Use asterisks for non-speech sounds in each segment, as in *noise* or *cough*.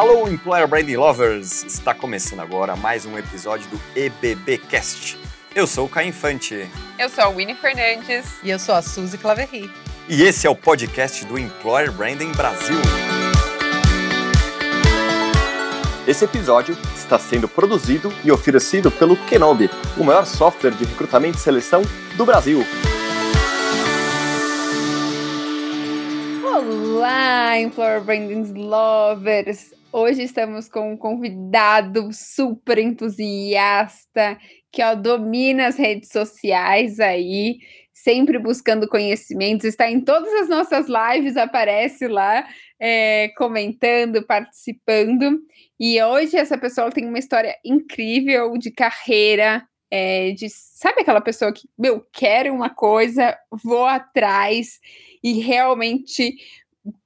Alô, Employer Branding Lovers! Está começando agora mais um episódio do EBBcast. Eu sou o Caio Infante. Eu sou a Winnie Fernandes. E eu sou a Suzy Claverry. E esse é o podcast do Employer Branding Brasil. Esse episódio está sendo produzido e oferecido pelo Kenobi, o maior software de recrutamento e seleção do Brasil. Olá, Employer Branding Lovers! Hoje estamos com um convidado super entusiasta que ó, domina as redes sociais aí, sempre buscando conhecimentos, está em todas as nossas lives, aparece lá, é, comentando, participando. E hoje essa pessoa tem uma história incrível de carreira, é, de sabe aquela pessoa que, meu, quer uma coisa, vou atrás e realmente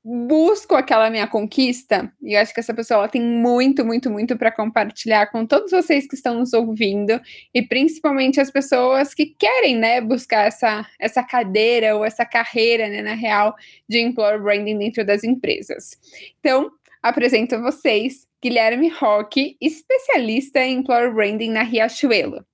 busco aquela minha conquista, e eu acho que essa pessoa ela tem muito, muito, muito para compartilhar com todos vocês que estão nos ouvindo, e principalmente as pessoas que querem, né, buscar essa, essa cadeira ou essa carreira, né, na real, de employer branding dentro das empresas. Então, apresento a vocês Guilherme Roque, especialista em employer branding na Riachuelo.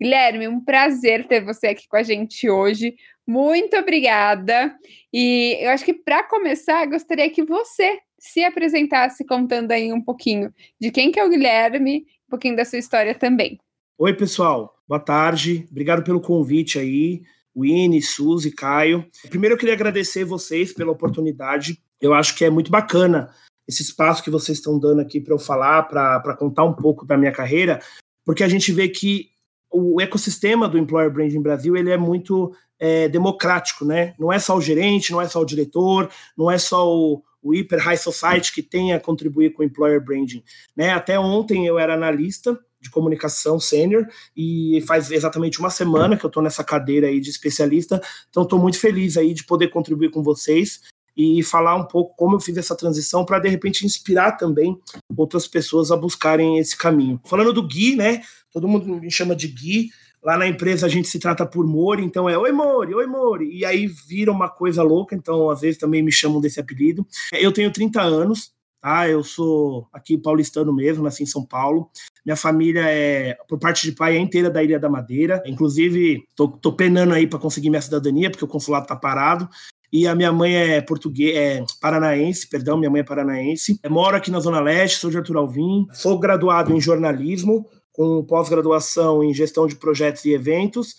Guilherme, um prazer ter você aqui com a gente hoje. Muito obrigada. E eu acho que para começar, gostaria que você se apresentasse contando aí um pouquinho de quem que é o Guilherme, um pouquinho da sua história também. Oi, pessoal. Boa tarde. Obrigado pelo convite aí. Winnie, Suzy, Caio. Primeiro eu queria agradecer vocês pela oportunidade. Eu acho que é muito bacana esse espaço que vocês estão dando aqui para eu falar, para contar um pouco da minha carreira, porque a gente vê que o ecossistema do Employer Branding Brasil ele é muito é, democrático, né? Não é só o gerente, não é só o diretor, não é só o, o Hyper High Society que tem a contribuir com o Employer Branding. Né? Até ontem eu era analista de comunicação sênior e faz exatamente uma semana que eu estou nessa cadeira aí de especialista, então estou muito feliz aí de poder contribuir com vocês e falar um pouco como eu fiz essa transição para de repente inspirar também outras pessoas a buscarem esse caminho. Falando do Gui, né? Todo mundo me chama de Gui. Lá na empresa a gente se trata por Mori, então é Oi Mori, Oi Mori. E aí vira uma coisa louca, então às vezes também me chamam desse apelido. Eu tenho 30 anos, tá? Eu sou aqui paulistano mesmo, nasci em São Paulo. Minha família é, por parte de pai, é inteira da Ilha da Madeira. Inclusive, tô, tô penando aí para conseguir minha cidadania, porque o consulado tá parado. E a minha mãe é português, é paranaense, perdão, minha mãe é paranaense. Moro aqui na Zona Leste, sou de Arthur Alvim. Sou graduado em jornalismo, com pós-graduação em gestão de projetos e eventos.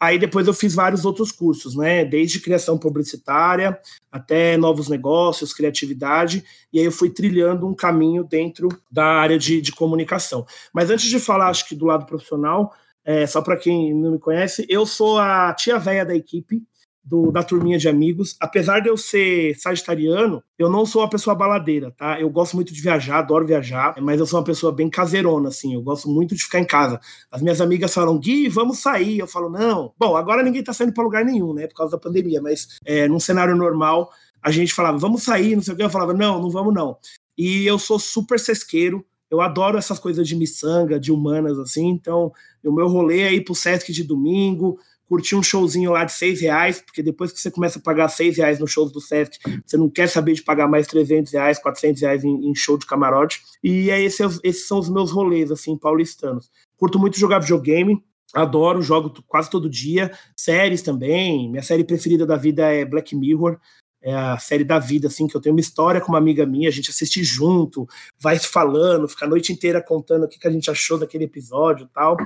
Aí depois eu fiz vários outros cursos, né? Desde criação publicitária até novos negócios, criatividade. E aí eu fui trilhando um caminho dentro da área de, de comunicação. Mas antes de falar, acho que do lado profissional, é, só para quem não me conhece, eu sou a tia velha da equipe do, da turminha de amigos. Apesar de eu ser sagitariano, eu não sou uma pessoa baladeira, tá? Eu gosto muito de viajar, adoro viajar, mas eu sou uma pessoa bem caseirona, assim. Eu gosto muito de ficar em casa. As minhas amigas falam, Gui, vamos sair. Eu falo, não. Bom, agora ninguém tá saindo para lugar nenhum, né? Por causa da pandemia, mas é, num cenário normal, a gente falava, vamos sair, não sei o que. Eu falava, não, não vamos não. E eu sou super sesqueiro, eu adoro essas coisas de miçanga, de humanas, assim, então o meu rolê é ir pro Sesc de domingo, curtir um showzinho lá de seis reais, porque depois que você começa a pagar seis reais no shows do Sesc, você não quer saber de pagar mais 300 reais, 400 reais em, em show de camarote. E é esse, esses são os meus rolês, assim, paulistanos. Curto muito jogar videogame, adoro, jogo quase todo dia. Séries também, minha série preferida da vida é Black Mirror, é a série da vida, assim, que eu tenho uma história com uma amiga minha, a gente assiste junto, vai falando, fica a noite inteira contando o que, que a gente achou daquele episódio tal.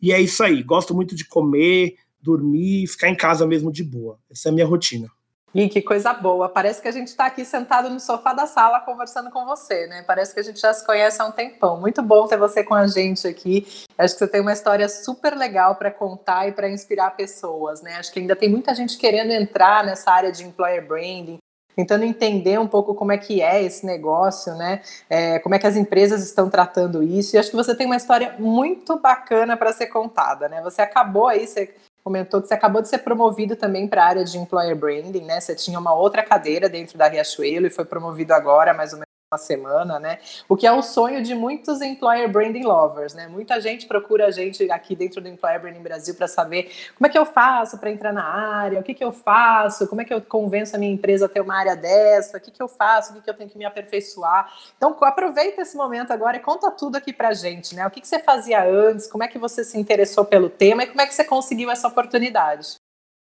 E é isso aí, gosto muito de comer, dormir e ficar em casa mesmo de boa. Essa é a minha rotina. E que coisa boa. Parece que a gente está aqui sentado no sofá da sala conversando com você, né? Parece que a gente já se conhece há um tempão. Muito bom ter você com a gente aqui. Acho que você tem uma história super legal para contar e para inspirar pessoas, né? Acho que ainda tem muita gente querendo entrar nessa área de employer branding, tentando entender um pouco como é que é esse negócio, né? É, como é que as empresas estão tratando isso. E acho que você tem uma história muito bacana para ser contada, né? Você acabou aí, você comentou que você acabou de ser promovido também para a área de employer branding, né? Você tinha uma outra cadeira dentro da Riachuelo e foi promovido agora, mais ou semana, né? O que é o sonho de muitos employer branding lovers, né? Muita gente procura a gente aqui dentro do Employer Branding Brasil para saber como é que eu faço para entrar na área, o que que eu faço, como é que eu convenço a minha empresa a ter uma área dessa, o que que eu faço, o que que eu tenho que me aperfeiçoar. Então, aproveita esse momento agora e conta tudo aqui pra gente, né? O que que você fazia antes, como é que você se interessou pelo tema e como é que você conseguiu essa oportunidade?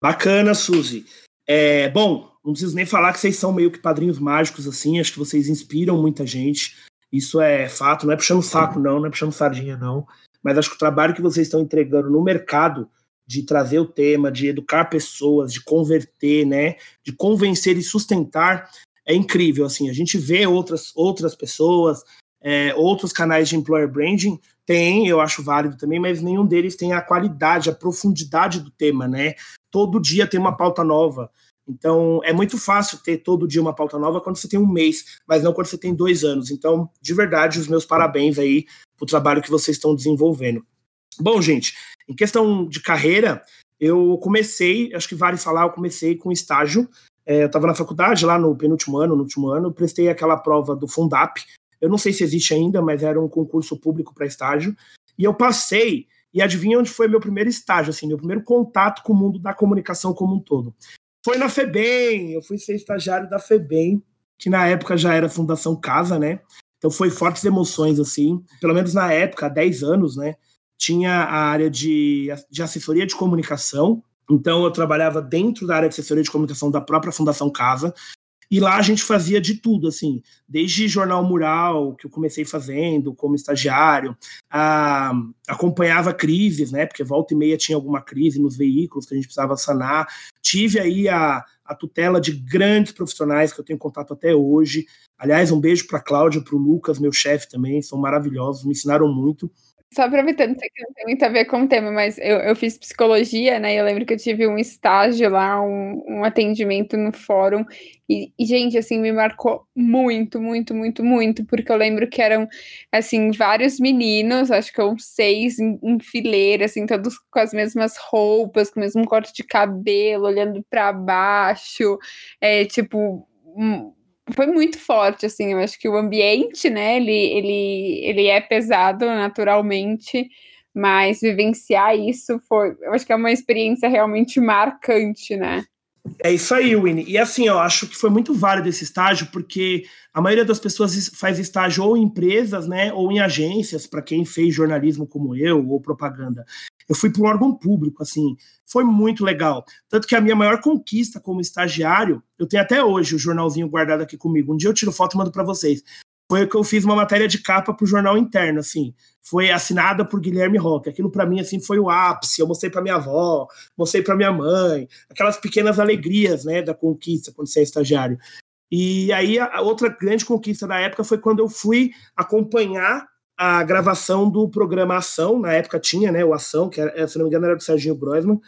Bacana, Suzy. É, bom, não preciso nem falar que vocês são meio que padrinhos mágicos, assim, acho que vocês inspiram muita gente. Isso é fato, não é puxando saco, não, não é puxando sardinha, não. Mas acho que o trabalho que vocês estão entregando no mercado de trazer o tema, de educar pessoas, de converter, né, de convencer e sustentar, é incrível. Assim, a gente vê outras, outras pessoas, é, outros canais de employer branding tem, eu acho válido também, mas nenhum deles tem a qualidade, a profundidade do tema, né? Todo dia tem uma pauta nova. Então, é muito fácil ter todo dia uma pauta nova quando você tem um mês, mas não quando você tem dois anos. Então, de verdade, os meus parabéns aí pro trabalho que vocês estão desenvolvendo. Bom, gente, em questão de carreira, eu comecei, acho que vale falar, eu comecei com estágio. É, eu estava na faculdade, lá no penúltimo ano, no último ano, prestei aquela prova do Fundap. Eu não sei se existe ainda, mas era um concurso público para estágio. E eu passei, e adivinha onde foi meu primeiro estágio, assim, meu primeiro contato com o mundo da comunicação como um todo. Foi na FEBEM, eu fui ser estagiário da FEBEM, que na época já era Fundação Casa, né? Então foi fortes emoções, assim, pelo menos na época, há 10 anos, né? Tinha a área de, de assessoria de comunicação, então eu trabalhava dentro da área de assessoria de comunicação da própria Fundação Casa, e lá a gente fazia de tudo, assim, desde jornal mural, que eu comecei fazendo como estagiário, a, acompanhava crises, né? Porque volta e meia tinha alguma crise nos veículos que a gente precisava sanar. Tive aí a, a tutela de grandes profissionais que eu tenho contato até hoje. Aliás, um beijo para Cláudia, para o Lucas, meu chefe também, são maravilhosos, me ensinaram muito. Só aproveitando, sei que não tem muito a ver com o tema, mas eu, eu fiz psicologia, né? Eu lembro que eu tive um estágio lá, um, um atendimento no fórum. E, e, gente, assim, me marcou muito, muito, muito, muito, porque eu lembro que eram, assim, vários meninos, acho que uns seis em, em fileira, assim, todos com as mesmas roupas, com o mesmo corte de cabelo, olhando para baixo, é, tipo. Um, foi muito forte, assim, eu acho que o ambiente, né, ele, ele, ele é pesado naturalmente, mas vivenciar isso foi, eu acho que é uma experiência realmente marcante, né. É isso aí, Winnie. E assim, eu acho que foi muito válido esse estágio, porque a maioria das pessoas faz estágio ou em empresas, né, ou em agências, para quem fez jornalismo como eu, ou propaganda. Eu fui para um órgão público, assim, foi muito legal. Tanto que a minha maior conquista como estagiário, eu tenho até hoje o jornalzinho guardado aqui comigo. Um dia eu tiro foto e mando para vocês. Foi que eu fiz uma matéria de capa para o jornal interno, assim. Foi assinada por Guilherme Roque. Aquilo para mim assim foi o ápice. Eu mostrei para minha avó, mostrei para minha mãe, aquelas pequenas alegrias, né, da conquista quando você é estagiário. E aí a outra grande conquista da época foi quando eu fui acompanhar a gravação do programa Ação, na época tinha, né, o Ação, que era, se não me engano era do Serginho Groisman,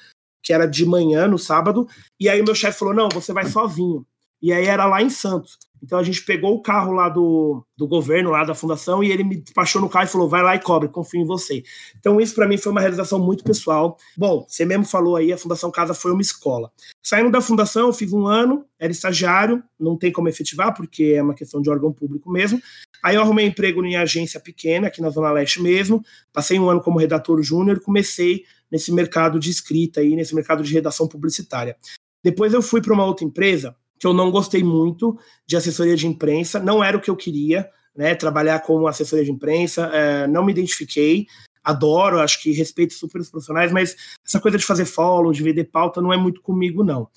que era de manhã, no sábado, e aí meu chefe falou, não, você vai sozinho. E aí era lá em Santos. Então a gente pegou o carro lá do, do governo, lá da fundação, e ele me despachou no carro e falou: vai lá e cobre, confio em você. Então isso para mim foi uma realização muito pessoal. Bom, você mesmo falou aí, a Fundação Casa foi uma escola. Saindo da fundação, eu fiz um ano, era estagiário, não tem como efetivar, porque é uma questão de órgão público mesmo. Aí eu arrumei emprego em agência pequena, aqui na Zona Leste mesmo. Passei um ano como redator júnior comecei nesse mercado de escrita aí, nesse mercado de redação publicitária. Depois eu fui para uma outra empresa que eu não gostei muito de assessoria de imprensa, não era o que eu queria, né? Trabalhar como assessoria de imprensa, é, não me identifiquei. Adoro, acho que respeito super os profissionais, mas essa coisa de fazer follow, de vender pauta, não é muito comigo, não.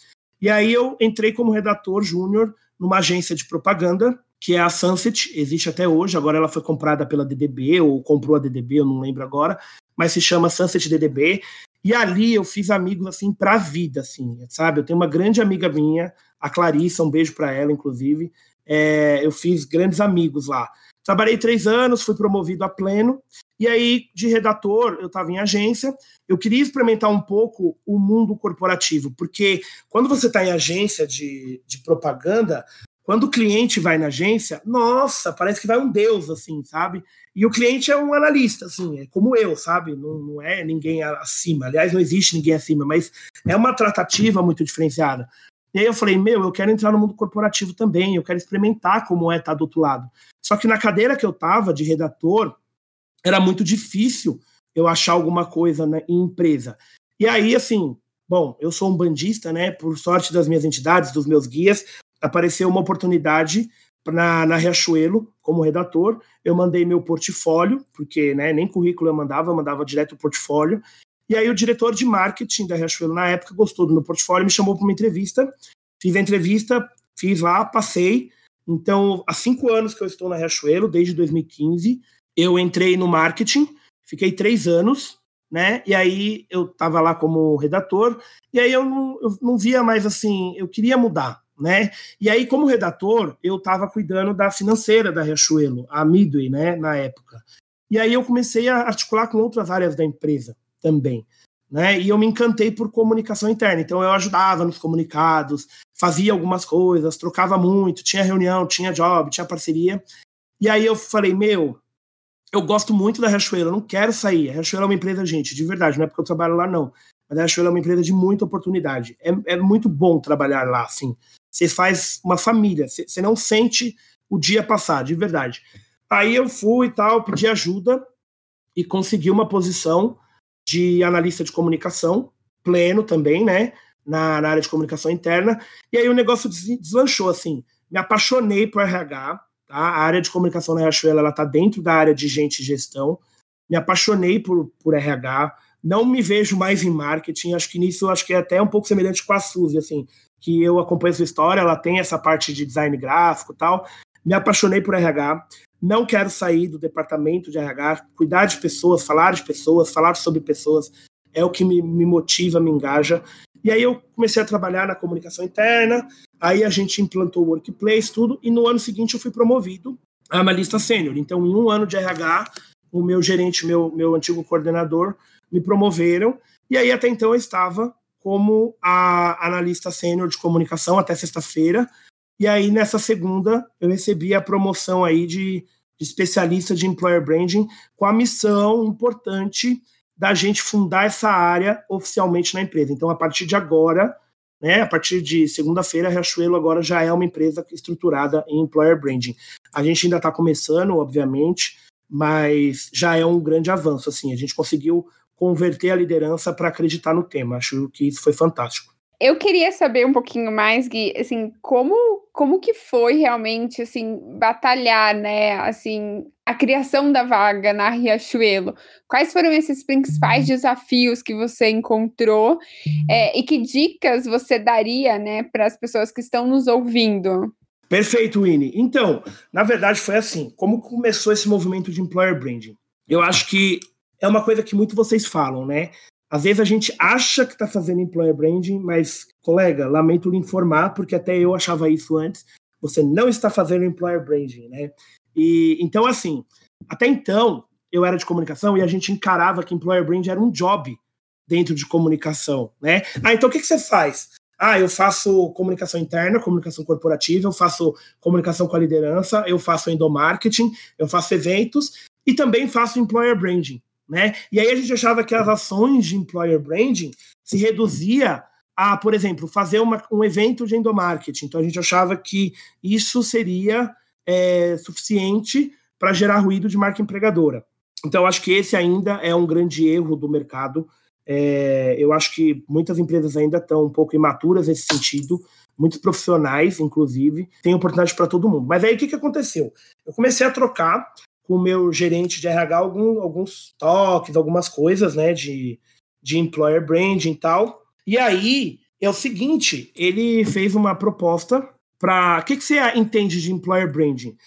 E aí eu entrei como redator júnior numa agência de propaganda, que é a Sunset, existe até hoje, agora ela foi comprada pela DDB, ou comprou a DDB, eu não lembro agora, mas se chama Sunset DDB, e ali eu fiz amigos, assim, pra vida, assim, sabe? Eu tenho uma grande amiga minha, a Clarissa, um beijo para ela, inclusive. É, eu fiz grandes amigos lá. Trabalhei três anos, fui promovido a pleno, e aí, de redator, eu estava em agência, eu queria experimentar um pouco o mundo corporativo, porque quando você está em agência de, de propaganda, quando o cliente vai na agência, nossa, parece que vai um deus, assim, sabe? E o cliente é um analista, assim, é como eu, sabe? Não, não é ninguém acima. Aliás, não existe ninguém acima, mas é uma tratativa muito diferenciada. E aí eu falei, meu, eu quero entrar no mundo corporativo também, eu quero experimentar como é estar do outro lado. Só que na cadeira que eu estava de redator, era muito difícil eu achar alguma coisa né, em empresa. E aí, assim, bom, eu sou um bandista, né? Por sorte das minhas entidades, dos meus guias, apareceu uma oportunidade na, na Riachuelo como redator. Eu mandei meu portfólio, porque né, nem currículo eu mandava, eu mandava direto o portfólio. E aí o diretor de marketing da Riachuelo na época gostou do meu portfólio, me chamou para uma entrevista. Fiz a entrevista, fiz lá, passei. Então, há cinco anos que eu estou na Riachuelo, desde 2015, eu entrei no marketing, fiquei três anos, né? E aí eu estava lá como redator, e aí eu não, eu não via mais assim, eu queria mudar, né? E aí, como redator, eu estava cuidando da financeira da Riachuelo, a Midway, né, na época. E aí eu comecei a articular com outras áreas da empresa também, né? E eu me encantei por comunicação interna. Então eu ajudava nos comunicados, fazia algumas coisas, trocava muito, tinha reunião, tinha job, tinha parceria. E aí eu falei, meu, eu gosto muito da Riachuelo, eu não quero sair. A Riachuelo é uma empresa, gente, de verdade, não é porque eu trabalho lá, não. Mas a Riachuelo é uma empresa de muita oportunidade. É, é muito bom trabalhar lá, assim. Você faz uma família, você não sente o dia passar, de verdade. Aí eu fui e tal, pedi ajuda e consegui uma posição de analista de comunicação, pleno também, né? Na, na área de comunicação interna. E aí o negócio deslanchou, assim. Me apaixonei por RH, Tá? A área de comunicação na Riachuelo está dentro da área de gente e gestão. Me apaixonei por, por RH. Não me vejo mais em marketing. Acho que nisso acho que é até um pouco semelhante com a Suzy, assim, que eu acompanho sua história. Ela tem essa parte de design gráfico, tal. Me apaixonei por RH. Não quero sair do departamento de RH. Cuidar de pessoas, falar de pessoas, falar sobre pessoas é o que me, me motiva, me engaja. E aí eu comecei a trabalhar na comunicação interna, aí a gente implantou o Workplace, tudo, e no ano seguinte eu fui promovido a analista sênior. Então, em um ano de RH, o meu gerente, meu, meu antigo coordenador, me promoveram, e aí até então eu estava como a analista sênior de comunicação até sexta-feira, e aí nessa segunda eu recebi a promoção aí de, de especialista de employer branding com a missão importante da gente fundar essa área oficialmente na empresa. Então, a partir de agora, né, a partir de segunda-feira, a Riachuelo agora já é uma empresa estruturada em employer branding. A gente ainda está começando, obviamente, mas já é um grande avanço. Assim, a gente conseguiu converter a liderança para acreditar no tema. Acho que isso foi fantástico. Eu queria saber um pouquinho mais, Gui, assim, como, como que foi realmente, assim, batalhar, né, assim, a criação da vaga na Riachuelo? Quais foram esses principais desafios que você encontrou é, e que dicas você daria, né, para as pessoas que estão nos ouvindo? Perfeito, Winnie. Então, na verdade foi assim, como começou esse movimento de employer branding? Eu acho que é uma coisa que muito vocês falam, né? Às vezes a gente acha que está fazendo employer branding, mas, colega, lamento lhe informar, porque até eu achava isso antes, você não está fazendo employer branding, né? E então, assim, até então eu era de comunicação e a gente encarava que employer branding era um job dentro de comunicação, né? Ah, então o que, que você faz? Ah, eu faço comunicação interna, comunicação corporativa, eu faço comunicação com a liderança, eu faço endomarketing, eu faço eventos e também faço employer branding. Né? E aí a gente achava que as ações de employer branding se reduzia a, por exemplo, fazer uma, um evento de endomarketing. Então a gente achava que isso seria é, suficiente para gerar ruído de marca empregadora. Então acho que esse ainda é um grande erro do mercado. É, eu acho que muitas empresas ainda estão um pouco imaturas nesse sentido, muitos profissionais, inclusive, tem oportunidade para todo mundo. Mas aí o que, que aconteceu? Eu comecei a trocar com o meu gerente de RH algum, alguns toques, algumas coisas, né, de, de employer branding e tal. E aí é o seguinte, ele fez uma proposta para. O que, que você entende de employer branding?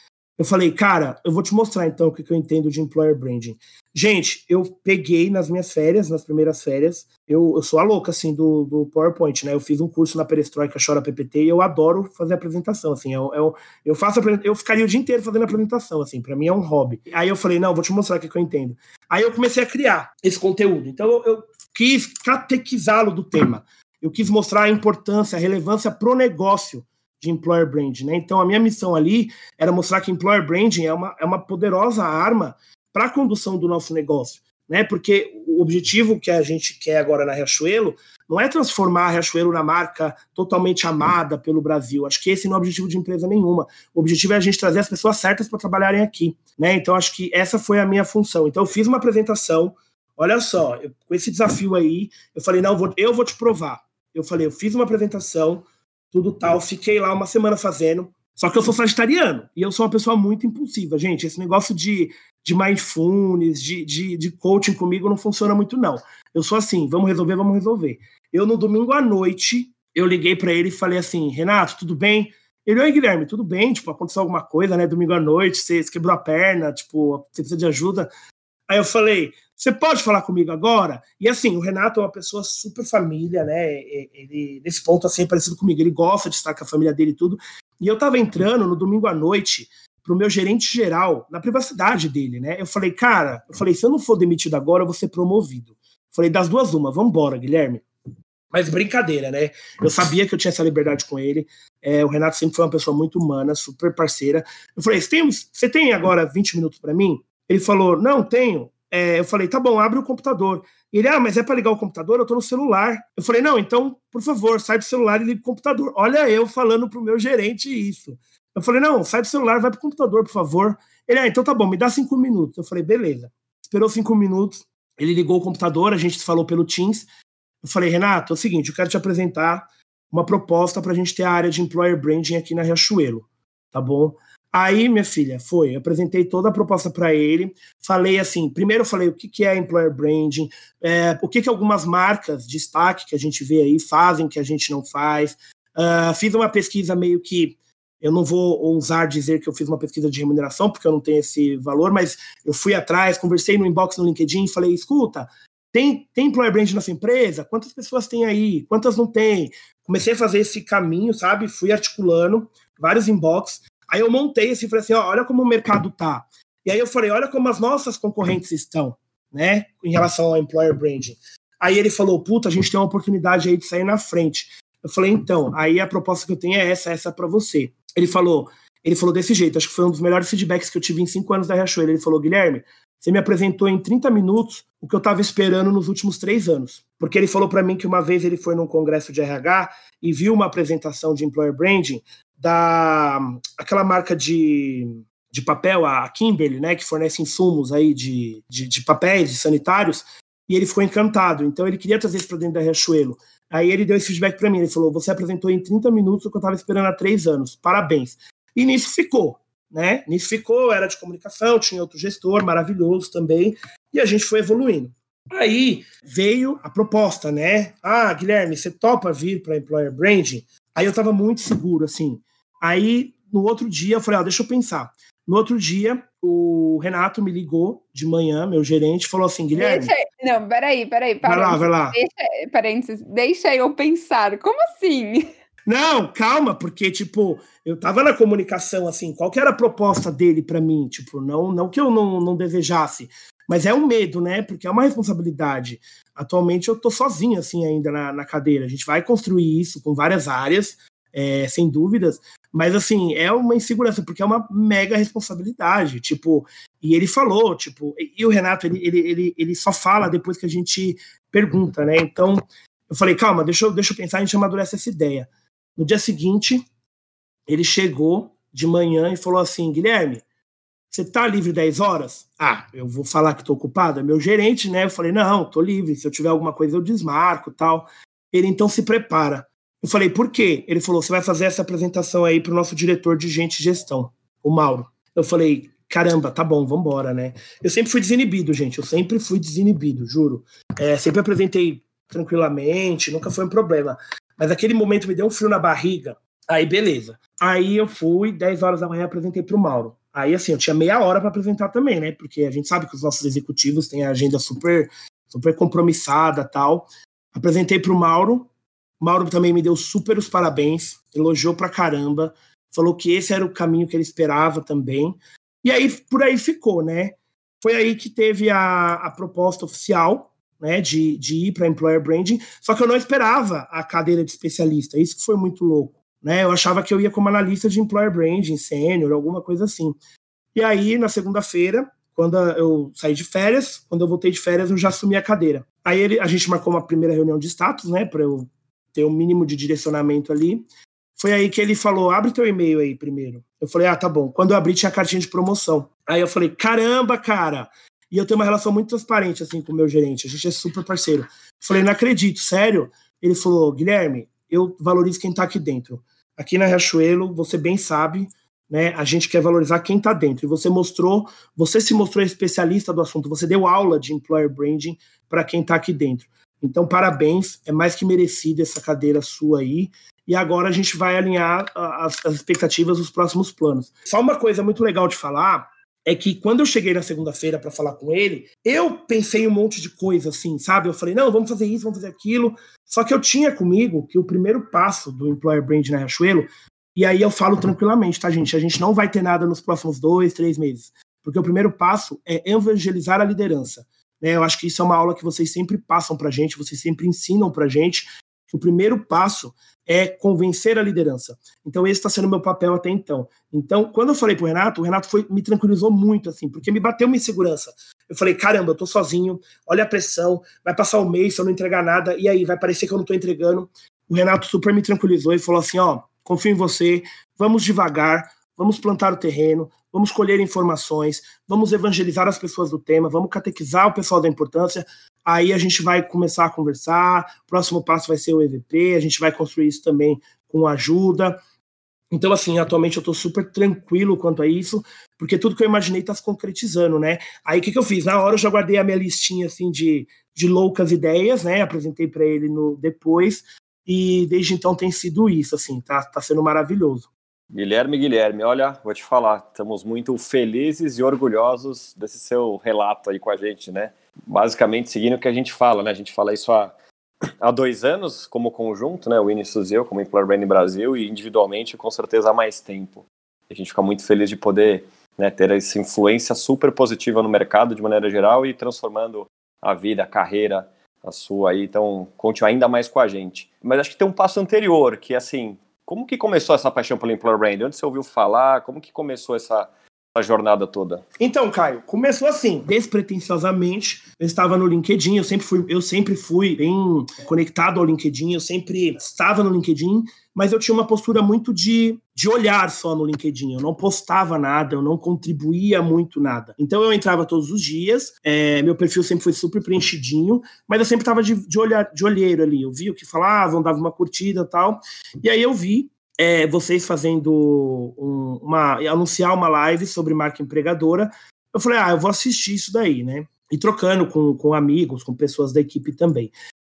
Eu falei, cara, eu vou te mostrar então o que, eu entendo de employer branding. Gente, eu peguei nas minhas férias, nas primeiras férias, eu, eu sou a louca, assim, do, do PowerPoint, né? Eu fiz um curso na Perestroika Chora PPT e eu adoro fazer apresentação, assim, eu, eu, eu faço, eu ficaria o dia inteiro fazendo apresentação, assim, para mim é um hobby. Aí eu falei, não, vou te mostrar o que, que eu entendo. Aí eu comecei a criar esse conteúdo, então eu, eu quis catequizá-lo do tema, eu quis mostrar a importância, a relevância pro negócio de employer branding, né? Então a minha missão ali era mostrar que employer branding é uma, é uma poderosa arma para a condução do nosso negócio. né? Porque o objetivo que a gente quer agora na Riachuelo não é transformar a Riachuelo na marca totalmente amada pelo Brasil. Acho que esse não é o objetivo de empresa nenhuma. O objetivo é a gente trazer as pessoas certas para trabalharem aqui, né? Então acho que essa foi a minha função. Então eu fiz uma apresentação. Olha só, eu, com esse desafio aí, eu falei não, eu vou, eu vou te provar. Eu falei, eu fiz uma apresentação, tudo tal, fiquei lá uma semana fazendo. Só que eu sou sagitariano e eu sou uma pessoa muito impulsiva, gente. Esse negócio de, de mindfulness, de, de, de coaching comigo não funciona muito, não. Eu sou assim, vamos resolver, vamos resolver. Eu, no domingo à noite, eu liguei para ele e falei assim: Renato, tudo bem? Ele, oi, Guilherme, tudo bem? Tipo, aconteceu alguma coisa, né? Domingo à noite, você, quebrou a perna, tipo, você precisa de ajuda. Aí eu falei: você pode falar comigo agora? E assim, o Renato é uma pessoa super família, né? Ele, nesse ponto, assim, é parecido comigo. Ele gosta de estar com a família dele e tudo. E eu tava entrando no domingo à noite pro meu gerente geral, na privacidade dele, né? Eu falei, cara, eu falei, se eu não for demitido agora, eu vou ser promovido. Eu falei, das duas, uma, vambora, Guilherme. Mas brincadeira, né? Eu sabia que eu tinha essa liberdade com ele. É, o Renato sempre foi uma pessoa muito humana, super parceira. Eu falei, você tem, você tem agora 20 minutos para mim? Ele falou, não, tenho. É, eu falei, tá bom, abre o computador. Ele, ah, mas é para ligar o computador? Eu tô no celular. Eu falei, não, então, por favor, sai do celular e liga o computador. Olha eu falando pro meu gerente isso. Eu falei, não, sai do celular, vai pro computador, por favor. Ele, ah, então tá bom, me dá cinco minutos. Eu falei, beleza. Esperou cinco minutos, ele ligou o computador, a gente falou pelo Teams. Eu falei, Renato, é o seguinte, eu quero te apresentar uma proposta para a gente ter a área de employer branding aqui na Riachuelo, tá bom? Aí, minha filha, foi, eu apresentei toda a proposta para ele, falei assim, primeiro eu falei o que, que é employer branding, é, o que, que algumas marcas de destaque que a gente vê aí fazem que a gente não faz, uh, fiz uma pesquisa meio que, eu não vou ousar dizer que eu fiz uma pesquisa de remuneração, porque eu não tenho esse valor, mas eu fui atrás, conversei no inbox no LinkedIn e falei, escuta, tem, tem employer brand na sua empresa? Quantas pessoas tem aí? Quantas não tem? Comecei a fazer esse caminho, sabe? Fui articulando vários inbox. Aí eu montei assim, falei assim, ó, olha como o mercado tá. E aí eu falei, olha como as nossas concorrentes estão, né, em relação ao employer branding. Aí ele falou, puta, a gente tem uma oportunidade aí de sair na frente. Eu falei, então, aí a proposta que eu tenho é essa, essa é para você. Ele falou, ele falou desse jeito, acho que foi um dos melhores feedbacks que eu tive em cinco anos da Riachuelo. Ele falou, Guilherme, você me apresentou em 30 minutos o que eu estava esperando nos últimos três anos. Porque ele falou para mim que uma vez ele foi num congresso de RH e viu uma apresentação de employer branding da aquela marca de, de papel, a Kimberly, né, que fornece insumos aí de, de, de papéis, de sanitários, e ele ficou encantado. Então ele queria trazer isso para dentro da Riachuelo. Aí ele deu esse feedback para mim. Ele falou: Você apresentou em 30 minutos o que eu estava esperando há três anos. Parabéns. E nisso ficou né? Nisso ficou, era de comunicação, tinha outro gestor maravilhoso também, e a gente foi evoluindo. Aí veio a proposta, né? Ah, Guilherme, você topa vir para Employer Branding? Aí eu estava muito seguro, assim. Aí, no outro dia, eu falei, ó, deixa eu pensar. No outro dia, o Renato me ligou de manhã, meu gerente, falou assim, Guilherme... Deixa, não, peraí, peraí. Vai lá, vai lá. Deixa, parênteses, deixa eu pensar. Como assim? Não, calma, porque, tipo, eu tava na comunicação, assim, qual que era a proposta dele para mim? Tipo, não, não que eu não, não desejasse, mas é um medo, né? Porque é uma responsabilidade. Atualmente eu tô sozinho, assim, ainda na, na cadeira. A gente vai construir isso com várias áreas, é, sem dúvidas, mas, assim, é uma insegurança, porque é uma mega responsabilidade, tipo, e ele falou, tipo, e o Renato, ele, ele, ele, ele só fala depois que a gente pergunta, né? Então, eu falei, calma, deixa eu, deixa eu pensar, a gente amadurece essa ideia. No dia seguinte, ele chegou de manhã e falou assim: Guilherme, você tá livre 10 horas? Ah, eu vou falar que tô ocupado. É meu gerente, né? Eu falei: não, tô livre. Se eu tiver alguma coisa, eu desmarco tal. Ele então se prepara. Eu falei: por quê? Ele falou: você vai fazer essa apresentação aí pro nosso diretor de gente e gestão, o Mauro. Eu falei: caramba, tá bom, vambora, né? Eu sempre fui desinibido, gente. Eu sempre fui desinibido, juro. É, sempre apresentei tranquilamente, nunca foi um problema. Mas aquele momento me deu um frio na barriga. Aí, beleza. Aí eu fui, 10 horas da manhã, apresentei para o Mauro. Aí, assim, eu tinha meia hora para apresentar também, né? Porque a gente sabe que os nossos executivos têm a agenda super, super compromissada tal. Apresentei para o Mauro. Mauro também me deu super os parabéns, elogiou pra caramba, falou que esse era o caminho que ele esperava também. E aí, por aí ficou, né? Foi aí que teve a, a proposta oficial né, de, de ir para employer branding, só que eu não esperava a cadeira de especialista, isso que foi muito louco. Né? Eu achava que eu ia como analista de employer branding, sênior, alguma coisa assim. E aí, na segunda-feira, quando eu saí de férias, quando eu voltei de férias, eu já assumi a cadeira. Aí ele, a gente marcou uma primeira reunião de status, né, para eu ter um mínimo de direcionamento ali. Foi aí que ele falou: abre teu e-mail aí primeiro. Eu falei: ah, tá bom. Quando eu abri, tinha a cartinha de promoção. Aí eu falei: caramba, cara. E eu tenho uma relação muito transparente assim com o meu gerente. A gente é super parceiro. Falei: não acredito, sério. Ele falou: Guilherme, eu valorizo quem tá aqui dentro. Aqui na Riachuelo, você bem sabe, né? A gente quer valorizar quem está dentro. E você mostrou, você se mostrou especialista do assunto, você deu aula de employer branding para quem está aqui dentro. Então, parabéns, é mais que merecido essa cadeira sua aí. E agora a gente vai alinhar as, as expectativas dos próximos planos. Só uma coisa muito legal de falar é que quando eu cheguei na segunda-feira para falar com ele, eu pensei um monte de coisa assim, sabe? Eu falei, não, vamos fazer isso, vamos fazer aquilo. Só que eu tinha comigo que o primeiro passo do Employer Brand na Riachuelo, e aí eu falo tranquilamente, tá, gente? A gente não vai ter nada nos próximos dois, três meses. Porque o primeiro passo é evangelizar a liderança. Né? Eu acho que isso é uma aula que vocês sempre passam pra gente, vocês sempre ensinam pra gente. O primeiro passo é convencer a liderança. Então, esse está sendo meu papel até então. Então, quando eu falei pro Renato, o Renato foi, me tranquilizou muito, assim, porque me bateu uma insegurança. Eu falei, caramba, eu tô sozinho, olha a pressão, vai passar um mês se eu não entregar nada, e aí vai parecer que eu não tô entregando. O Renato super me tranquilizou e falou assim: ó, confio em você, vamos devagar, vamos plantar o terreno, vamos colher informações, vamos evangelizar as pessoas do tema, vamos catequizar o pessoal da importância. Aí a gente vai começar a conversar. O próximo passo vai ser o EVP, a gente vai construir isso também com ajuda. Então, assim, atualmente eu estou super tranquilo quanto a isso, porque tudo que eu imaginei está se concretizando, né? Aí o que, que eu fiz? Na hora eu já guardei a minha listinha assim de, de loucas ideias, né? Apresentei para ele no depois, e desde então tem sido isso, assim, tá, tá sendo maravilhoso. Guilherme, Guilherme, olha, vou te falar, estamos muito felizes e orgulhosos desse seu relato aí com a gente, né? Basicamente seguindo o que a gente fala, né? A gente fala isso há, há dois anos como conjunto, né? O Vinicius e eu, como Employer Brand Brasil, e individualmente com certeza há mais tempo. A gente fica muito feliz de poder né, ter essa influência super positiva no mercado de maneira geral e transformando a vida, a carreira, a sua aí, então conte ainda mais com a gente. Mas acho que tem um passo anterior, que assim, como que começou essa paixão pelo Employer Brand? Onde você ouviu falar? Como que começou essa, essa jornada toda? Então, Caio, começou assim, despretensiosamente. Eu estava no LinkedIn, eu sempre fui, eu sempre fui bem conectado ao LinkedIn, eu sempre estava no LinkedIn mas eu tinha uma postura muito de, de olhar só no LinkedIn. Eu não postava nada, eu não contribuía muito nada. Então eu entrava todos os dias, é, meu perfil sempre foi super preenchidinho, mas eu sempre estava de, de, olhar, de olheiro ali. Eu vi o que falavam, dava uma curtida tal. E aí eu vi é, vocês fazendo um, uma. anunciar uma live sobre marca empregadora. Eu falei, ah, eu vou assistir isso daí, né? E trocando com, com amigos, com pessoas da equipe também.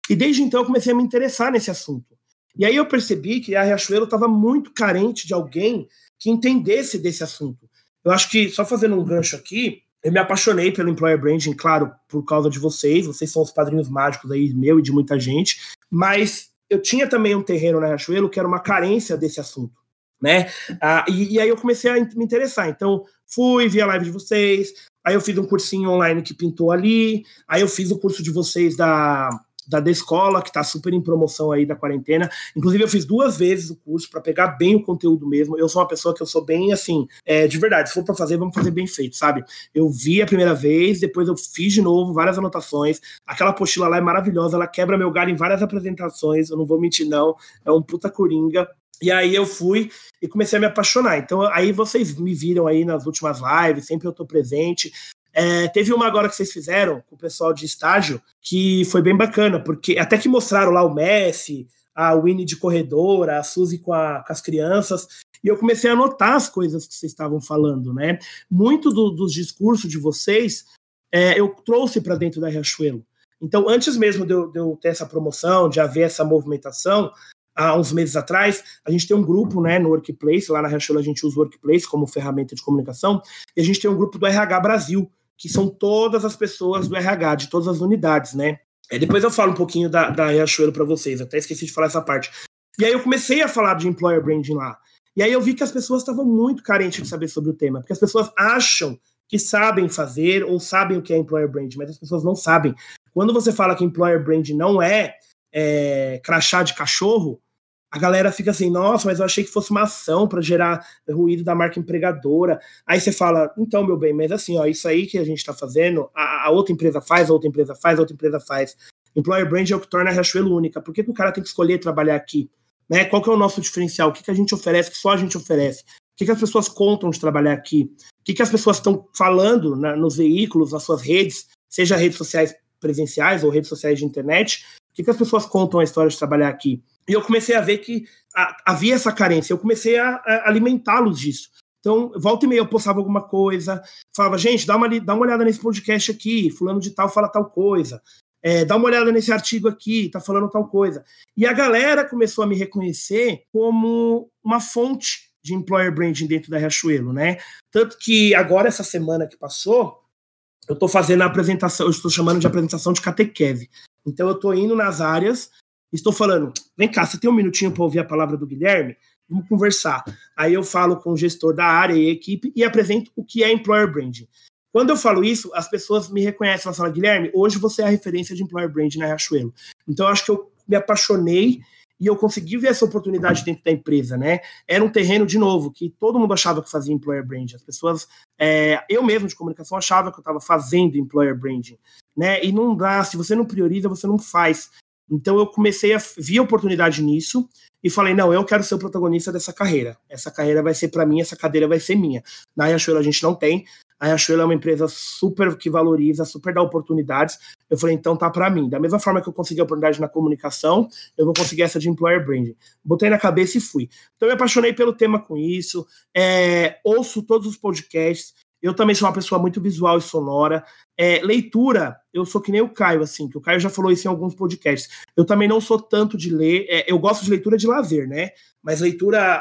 E desde então eu comecei a me interessar nesse assunto. E aí eu percebi que a Riachuelo estava muito carente de alguém que entendesse desse assunto. Eu acho que, só fazendo um gancho aqui, eu me apaixonei pelo Employer Branding, claro, por causa de vocês, vocês são os padrinhos mágicos aí, meu e de muita gente, mas eu tinha também um terreno na Riachuelo que era uma carência desse assunto, né? Ah, e, e aí eu comecei a me interessar, então fui, vi a live de vocês, aí eu fiz um cursinho online que pintou ali, aí eu fiz o curso de vocês da da Descola, que está super em promoção aí da quarentena. Inclusive, eu fiz duas vezes o curso para pegar bem o conteúdo mesmo. Eu sou uma pessoa que eu sou bem assim, é, de verdade, se for para fazer, vamos fazer bem feito, sabe? Eu vi a primeira vez, depois eu fiz de novo várias anotações. Aquela apostila lá é maravilhosa, ela quebra meu galho em várias apresentações, eu não vou mentir, não. É um puta coringa. E aí eu fui e comecei a me apaixonar. Então, aí vocês me viram aí nas últimas lives, sempre eu tô presente. É, teve uma agora que vocês fizeram com o pessoal de estágio que foi bem bacana, porque até que mostraram lá o Messi, a Winnie de corredora, a Suzy com, a, com as crianças, e eu comecei a anotar as coisas que vocês estavam falando, né? Muito do, dos discursos de vocês é, eu trouxe para dentro da Riachuelo. Então, antes mesmo de eu, de eu, ter essa promoção, de haver essa movimentação, há uns meses atrás, a gente tem um grupo né, no Workplace, lá na Riachuelo a gente usa o Workplace como ferramenta de comunicação, e a gente tem um grupo do RH Brasil, que são todas as pessoas do RH, de todas as unidades, né? É, depois eu falo um pouquinho da, da Riachuelo para vocês, até esqueci de falar essa parte. E aí eu comecei a falar de employer branding lá. E aí eu vi que as pessoas estavam muito carentes de saber sobre o tema, porque as pessoas acham que sabem fazer ou sabem o que é employer branding, mas as pessoas não sabem. Quando você fala que employer branding não é, é crachá de cachorro, a galera fica assim, nossa, mas eu achei que fosse uma ação para gerar ruído da marca empregadora. Aí você fala, então, meu bem, mas assim, ó, isso aí que a gente está fazendo, a, a, outra empresa faz, a outra empresa faz, a outra empresa faz. Employer Brand é o que torna a Riachuelo única. Por que, que o cara tem que escolher trabalhar aqui? Né? Qual que é o nosso diferencial? O que, que a gente oferece que só a gente oferece? O que, que as pessoas contam de trabalhar aqui? O que, que as pessoas estão falando na, nos veículos, nas suas redes, seja redes sociais presenciais ou redes sociais de internet? O que, que as pessoas contam a história de trabalhar aqui? E eu comecei a ver que havia essa carência, eu comecei a, alimentá-los disso. Então, volta e meia eu postava alguma coisa, falava, gente, dá uma, dá uma olhada nesse podcast aqui, fulano de tal fala tal coisa, é, dá uma olhada nesse artigo aqui, tá falando tal coisa. E a galera começou a me reconhecer como uma fonte de employer branding dentro da Riachuelo, né? Tanto que agora, essa semana que passou, eu estou fazendo a apresentação, eu estou chamando de apresentação de catequese. Então, eu estou indo nas áreas estou falando, vem cá, você tem um minutinho para ouvir a palavra do Guilherme? Vamos conversar. Aí eu falo com o gestor da área e equipe e apresento o que é Employer Branding. Quando eu falo isso, as pessoas me reconhecem, elas falam, Guilherme, hoje você é a referência de Employer Branding na Riachuelo. Então eu acho que eu me apaixonei e eu consegui ver essa oportunidade dentro da empresa, né? Era um terreno, de novo, que todo mundo achava que fazia Employer Branding. As pessoas, é, eu mesmo de comunicação, achava que eu estava fazendo Employer Branding, né? E não dá, se você não prioriza, você não faz. Então eu comecei a vi a oportunidade nisso e falei, não, eu quero ser o protagonista dessa carreira. Essa carreira vai ser para mim, essa cadeira vai ser minha. Na Riachuelo a gente não tem. A Riachuelo é uma empresa super que valoriza, super dá oportunidades. Eu falei, então tá para mim. Da mesma forma que eu consegui a oportunidade na comunicação, eu vou conseguir essa de employer branding. Botei na cabeça e fui. Então eu me apaixonei pelo tema com isso. É, ouço todos os podcasts. Eu também sou uma pessoa muito visual e sonora. É, leitura, eu sou que nem o Caio, assim, que o Caio já falou isso em alguns podcasts. Eu também não sou tanto de ler, é, eu gosto de leitura de lazer, né? Mas leitura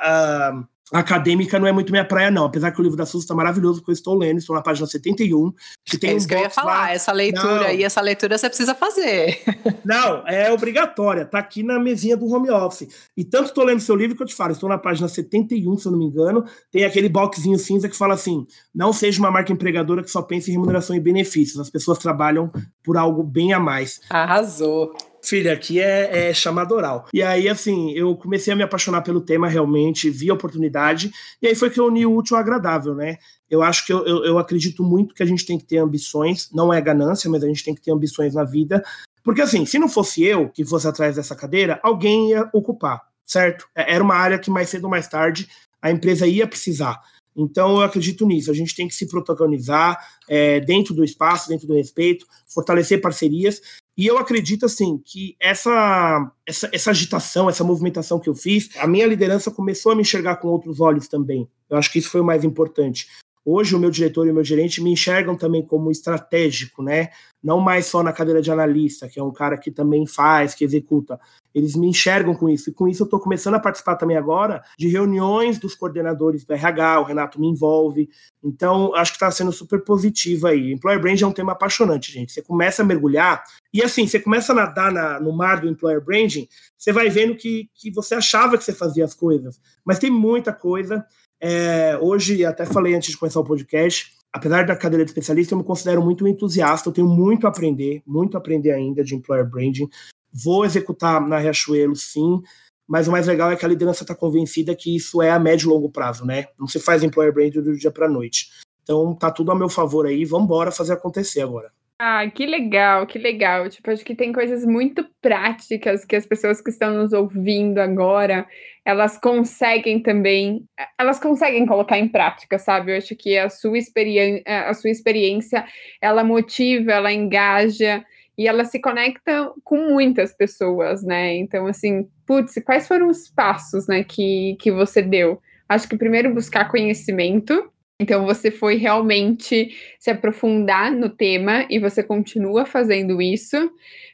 acadêmica não é muito minha praia, não. Apesar que o livro da Suzy está maravilhoso, porque eu estou lendo, estou na página 71. Que tem é isso um que eu ia falar, lá. essa leitura não. e essa leitura você precisa fazer. *laughs* Não, é obrigatória, tá aqui na mesinha do home office. E tanto estou lendo seu livro que eu te falo, estou na página 71, se eu não me engano, tem aquele boxzinho cinza que fala assim: não seja uma marca empregadora que só pense em remuneração e benefícios. As pessoas trabalham por algo bem a mais. Arrasou filha, aqui é, é chamada oral. E aí, assim, eu comecei a me apaixonar pelo tema realmente, vi a oportunidade, e aí foi que eu uni o útil ao agradável, né? Eu acho que eu, eu, eu acredito muito que a gente tem que ter ambições, não é ganância, mas a gente tem que ter ambições na vida, porque assim, se não fosse eu que fosse atrás dessa cadeira, alguém ia ocupar, certo? É, era uma área que mais cedo ou mais tarde a empresa ia precisar. Então, eu acredito nisso. A gente tem que se protagonizar é, dentro do espaço, dentro do respeito, fortalecer parcerias. E eu acredito, assim, que essa, essa, essa agitação, essa movimentação que eu fiz, a minha liderança começou a me enxergar com outros olhos também. Eu acho que isso foi o mais importante. Hoje, o meu diretor e o meu gerente me enxergam também como estratégico, né? Não mais só na cadeira de analista, que é um cara que também faz, que executa. Eles me enxergam com isso. E com isso, eu estou começando a participar também agora de reuniões dos coordenadores do RH. O Renato me envolve. Então, acho que está sendo super positivo aí. Employer Brand é um tema apaixonante, gente. Você começa a mergulhar. E assim, você começa a nadar na, no mar do Employer Branding, você vai vendo que, que você achava que você fazia as coisas. Mas tem muita coisa. É, hoje, até falei antes de começar o podcast, apesar da cadeira de especialista, eu me considero muito entusiasta, eu tenho muito a aprender, muito a aprender ainda de employer branding. Vou executar na Riachuelo, sim, mas o mais legal é que a liderança está convencida que isso é a médio e longo prazo, né? Não se faz employer branding do dia para noite. Então tá tudo a meu favor aí, vamos embora fazer acontecer agora. Ah, que legal, que legal. Tipo, acho que tem coisas muito práticas que as pessoas que estão nos ouvindo agora, elas conseguem também, elas conseguem colocar em prática, sabe? Eu acho que a sua experiência, a sua experiência, ela motiva, ela engaja e ela se conecta com muitas pessoas, né? Então, assim, putz, quais foram os passos, né, que, que você deu? Acho que primeiro buscar conhecimento, então você foi realmente se aprofundar no tema e você continua fazendo isso.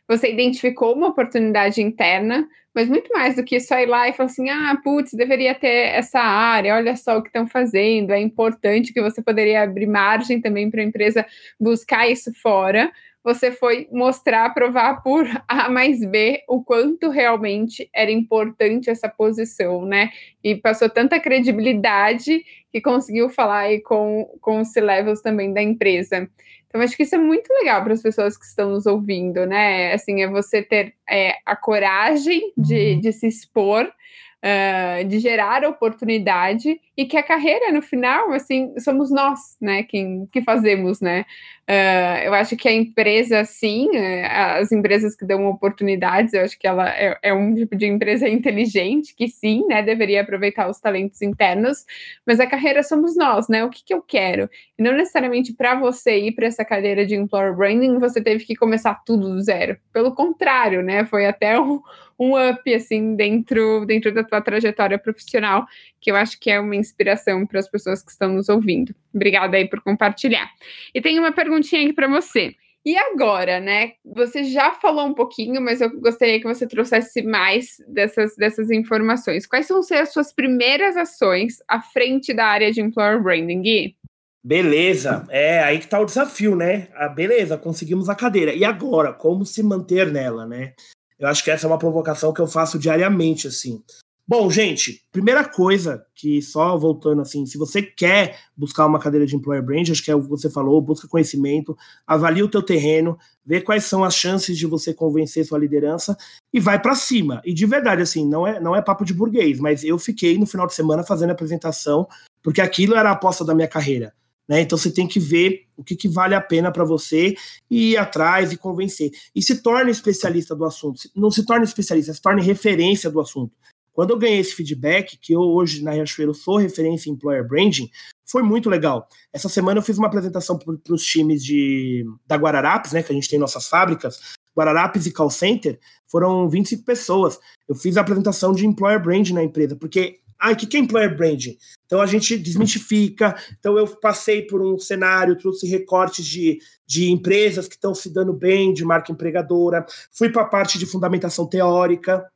Você identificou uma oportunidade interna, mas muito mais do que só ir lá e falar assim: ah, putz, deveria ter essa área, olha só o que estão fazendo. É importante que você poderia abrir margem também para a empresa buscar isso fora você foi mostrar, provar por A mais B o quanto realmente era importante essa posição, né? E passou tanta credibilidade que conseguiu falar aí com, com os C-levels também da empresa. Então, acho que isso é muito legal para as pessoas que estão nos ouvindo, né? Assim, é você ter é, a coragem de, de se expor uh, de gerar oportunidade e que a carreira, no final, assim, somos nós, né, quem que fazemos, né? Uh, eu acho que a empresa, sim, eh, as empresas que dão oportunidades, eu acho que ela é, é, um tipo de empresa inteligente, que sim, né, deveria aproveitar os talentos internos, mas a carreira somos nós, né? O que, que eu quero? E não necessariamente para você ir para essa cadeira de employer branding, você teve que começar tudo do zero. Pelo contrário, né? Foi até um, um up, assim, dentro, dentro da tua trajetória profissional, que eu acho que é uma inspiração para as pessoas que estão nos ouvindo. Obrigada aí por compartilhar. E tem uma perguntinha aqui para você. E agora, né? Você já falou um pouquinho, mas eu gostaria que você trouxesse mais dessas, dessas informações. Quais vão ser as suas primeiras ações à frente da área de employer branding? Beleza, é aí que tá o desafio, né? Ah, beleza, conseguimos a cadeira. E agora, como se manter nela, né? Eu acho que essa é uma provocação que eu faço diariamente, assim. Bom, gente, primeira coisa que só voltando assim, se você quer buscar uma cadeira de employer brand, acho que é o que você falou, busca conhecimento, avalie o teu terreno, vê quais são as chances de você convencer sua liderança e vai para cima. E de verdade assim, não é não é papo de burguês, mas eu fiquei no final de semana fazendo apresentação porque aquilo era a aposta da minha carreira. Né? Então você tem que ver o que, que vale a pena para você e ir atrás e convencer. E se torne especialista do assunto. Não se torne especialista, se torne referência do assunto. Quando eu ganhei esse feedback, que eu hoje na Riachuelo sou referência em employer branding, foi muito legal. Essa semana eu fiz uma apresentação para os times de, da Guararapes, né, que a gente tem nossas fábricas, Guararapes e Call Center, foram 25 pessoas. Eu fiz a apresentação de employer branding na empresa, porque ah, o que é employer branding? Então a gente desmistifica. Então eu passei por um cenário, trouxe recortes de, de empresas que estão se dando bem, de marca empregadora, fui para a parte de fundamentação teórica,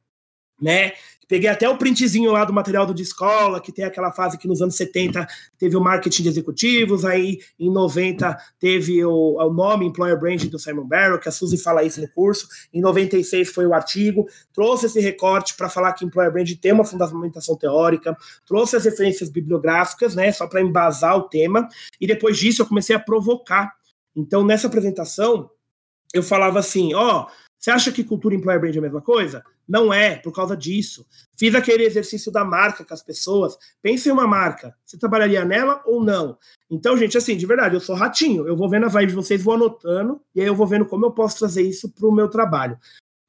né? Peguei até o printzinho lá do material do de escola, que tem aquela fase que nos anos 70 teve o marketing de executivos, aí em 90 teve o, o nome Employer Branding do Simon Barrow, que a Suzy fala isso no curso, em 96 foi o artigo, trouxe esse recorte para falar que Employer Branding tem uma fundamentação teórica, trouxe as referências bibliográficas, né, só para embasar o tema, e depois disso eu comecei a provocar. Então, nessa apresentação, eu falava assim, ó, oh, você acha que cultura e employer brand é a mesma coisa? Não é, por causa disso. Fiz aquele exercício da marca com as pessoas. Pense em uma marca. Você trabalharia nela ou não? Então, gente, assim, de verdade, eu sou ratinho. Eu vou vendo as lives de vocês, vou anotando, e aí eu vou vendo como eu posso trazer isso para o meu trabalho.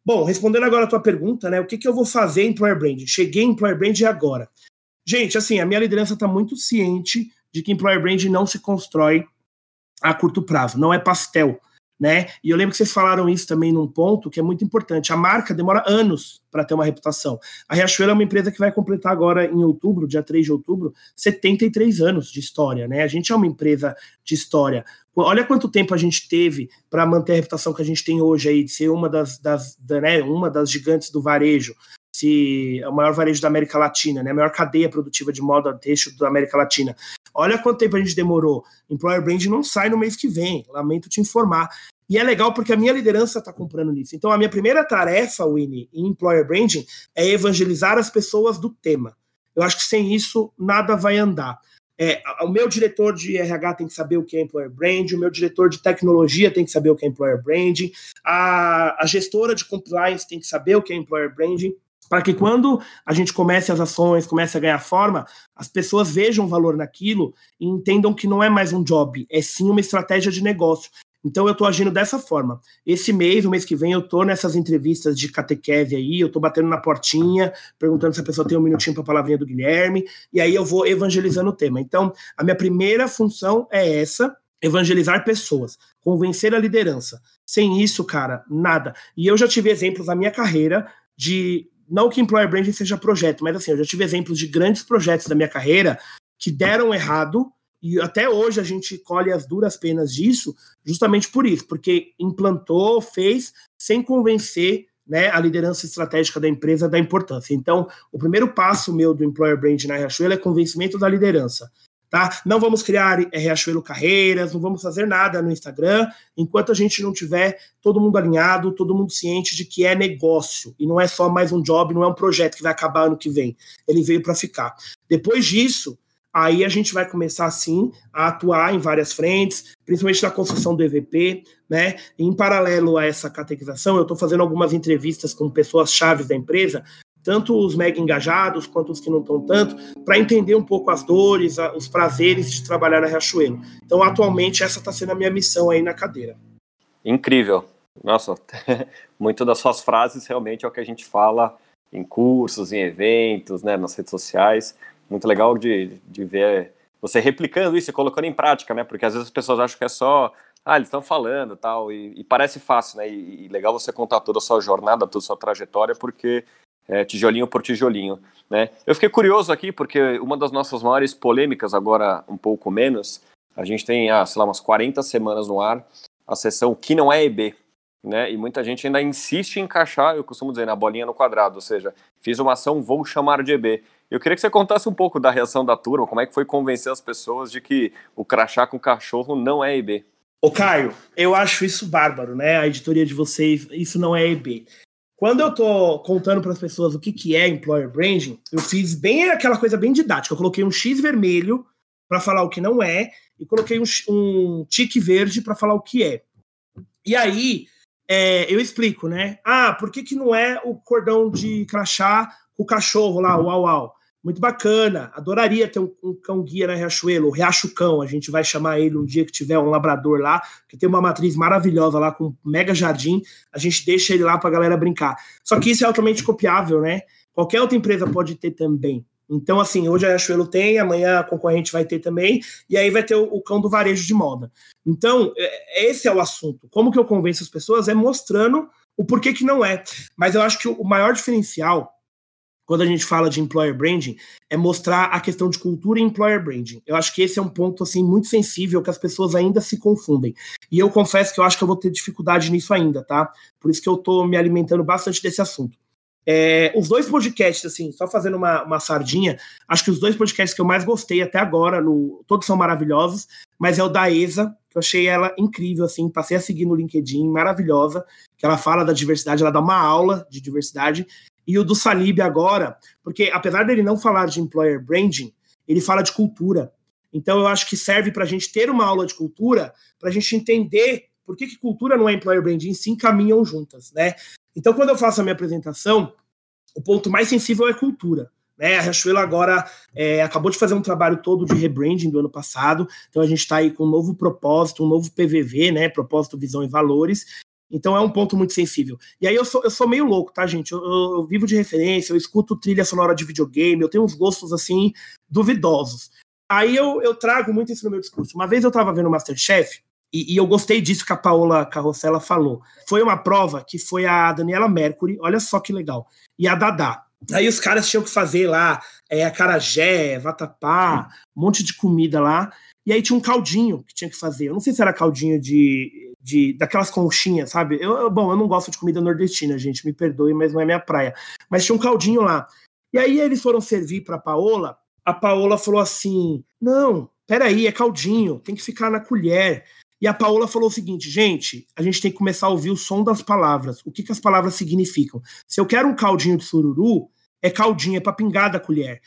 Bom, respondendo agora a tua pergunta, né? O que, que eu vou fazer em Employer Brand? Cheguei em Employer Brand agora. Gente, assim, a minha liderança está muito ciente de que Employer Brand não se constrói a curto prazo, não é pastel né? E eu lembro que vocês falaram isso também num ponto que é muito importante. A marca demora anos para ter uma reputação. A Riachuelo é uma empresa que vai completar agora em outubro, dia 3 de outubro, 73 anos de história, né? A gente é uma empresa de história. Olha quanto tempo a gente teve para manter a reputação que a gente tem hoje aí, de ser uma das, das da, né, uma das gigantes do varejo se é o maior varejo da América Latina, né? A maior cadeia produtiva de moda têxtil da América Latina. Olha quanto tempo a gente demorou. Employer Brand não sai no mês que vem, lamento te informar. E é legal porque a minha liderança está comprando nisso. Então, a minha primeira tarefa, Winnie, em Employer Branding, é evangelizar as pessoas do tema. Eu acho que sem isso nada vai andar. É, o meu diretor de RH tem que saber o que é Employer Branding, o meu diretor de tecnologia tem que saber o que é Employer Branding, a, a gestora de compliance tem que saber o que é Employer Branding para que quando a gente comece as ações, comece a ganhar forma, as pessoas vejam valor naquilo e entendam que não é mais um job, é sim uma estratégia de negócio. Então eu estou agindo dessa forma. Esse mês, o mês que vem, eu estou nessas entrevistas de catequese aí, eu estou batendo na portinha, perguntando se a pessoa tem um minutinho para a palavrinha do Guilherme, e aí eu vou evangelizando o tema. Então, a minha primeira função é essa, evangelizar pessoas, convencer a liderança. Sem isso, cara, nada. E eu já tive exemplos na minha carreira de não que employer branding seja projeto, mas assim, eu já tive exemplos de grandes projetos da minha carreira que deram errado e até hoje a gente colhe as duras penas disso, justamente por isso, porque implantou, fez sem convencer né, a liderança estratégica da empresa da importância. Então, o primeiro passo meu do employer brand na Riachuelo é convencimento da liderança tá? Não vamos criar é, Riachuelo Carreiras, não vamos fazer nada no Instagram enquanto a gente não tiver todo mundo alinhado, todo mundo ciente de que é negócio e não é só mais um job, não é um projeto que vai acabar ano que vem. Ele veio para ficar. Depois disso, aí a gente vai começar sim a atuar em várias frentes, principalmente na construção do EVP, né? Em paralelo a essa catequização, eu estou fazendo algumas entrevistas com pessoas chaves da empresa, tanto os mega engajados quanto os que não estão tanto, para entender um pouco as dores, os prazeres de trabalhar na Riachuelo. Então, atualmente, essa está sendo a minha missão aí na cadeira. Incrível. Nossa, *laughs* muito das suas frases realmente é o que a gente fala em cursos, em eventos, né, nas redes sociais. Muito legal de, de ver você replicando isso e colocando em prática, né? Porque às vezes as pessoas acham que é só, ah, eles estão falando tal, e, e parece fácil, né? E, e, legal você contar toda a sua jornada, toda a sua trajetória, porque é tijolinho por tijolinho, né? Eu fiquei curioso aqui, porque uma das nossas maiores polêmicas, agora um pouco menos, a gente tem, ah, sei lá, umas 40 semanas no ar, a sessão que não é EB, né? E muita gente ainda insiste em encaixar, eu costumo dizer, na bolinha no quadrado, ou seja, fiz uma ação, vou chamar de EB. Eu queria que você contasse um pouco da reação da turma, como é que foi convencer as pessoas de que o crachá com cachorro não é EB. Ô Caio, eu acho isso bárbaro, né? A editoria de vocês, isso não é EB. Quando eu tô contando para as pessoas o que, que é employer branding, eu fiz bem aquela coisa bem didática. Eu coloquei um X vermelho para falar o que não é e coloquei um, um tique verde para falar o que é. E aí, é, eu explico, né? Ah, por que, que não é o cordão de crachá o cachorro lá, o Uau Uau? Muito bacana, adoraria ter um, um cão guia na Riachuelo, o Riacho Cão, a gente vai chamar ele um dia que tiver um labrador lá, que tem uma matriz maravilhosa lá com um mega jardim, a gente deixa ele lá para a galera brincar. Só que isso é altamente copiável, né? Qualquer outra empresa pode ter também. Então, assim, hoje a Riachuelo tem, amanhã a concorrente vai ter também, e aí vai ter o, o, cão do varejo de moda. Então, é, esse é o assunto. Como que eu convenço as pessoas é mostrando o porquê que não é. Mas eu acho que o maior diferencial, quando a gente fala de employer branding, é mostrar a questão de cultura e employer branding. Eu acho que esse é um ponto, assim, muito sensível, que as pessoas ainda se confundem. E eu confesso que eu acho que eu vou ter dificuldade nisso ainda, tá? Por isso que eu tô me alimentando bastante desse assunto. É, os dois podcasts, assim, só fazendo uma, uma sardinha, acho que os dois podcasts que eu mais gostei até agora, no, todos são maravilhosos, mas é o da ESA, que eu achei ela incrível, assim, passei a seguir no LinkedIn, maravilhosa, que ela fala da diversidade, ela dá uma aula de diversidade, e o do Salib agora, porque apesar dele não falar de employer branding, ele fala de cultura. Então eu acho que serve para a gente ter uma aula de cultura, para a gente entender por que, que cultura não é employer branding, sim caminham juntas, né? Então, quando eu faço a minha apresentação, o ponto mais sensível é cultura. Né? A Riachuelo agora é, acabou de fazer um trabalho todo de rebranding do ano passado, então a gente está aí com um novo propósito, um novo PVV, né? Propósito, visão e valores. Então é um ponto muito sensível. E aí eu sou, eu sou meio louco, tá, gente? Eu, eu, eu vivo de referência, eu escuto trilha sonora de videogame, eu tenho uns gostos assim duvidosos. Aí eu, eu trago muito isso no meu discurso. Uma vez eu estava vendo Masterchef, e, e, eu gostei disso que a Paola Carrossela falou. Foi uma prova que foi a Daniela Mercury, olha só que legal, e a Dadá. Aí os caras tinham que fazer lá é, acarajé, vatapá, um monte de comida lá. E aí tinha um caldinho que tinha que fazer. Eu não sei se era caldinho de, de daquelas conchinhas, sabe? Eu, bom, eu não gosto de comida nordestina, gente, me perdoe, mas não é minha praia. Mas tinha um caldinho lá. E aí eles foram servir para Paola. A Paola falou assim: "Não, peraí, é caldinho, tem que ficar na colher". E a Paola falou o seguinte, gente, a gente tem que começar a ouvir o som das palavras. O que, que as palavras significam? Se eu quero um caldinho de sururu, é caldinho, é para pingar da colher.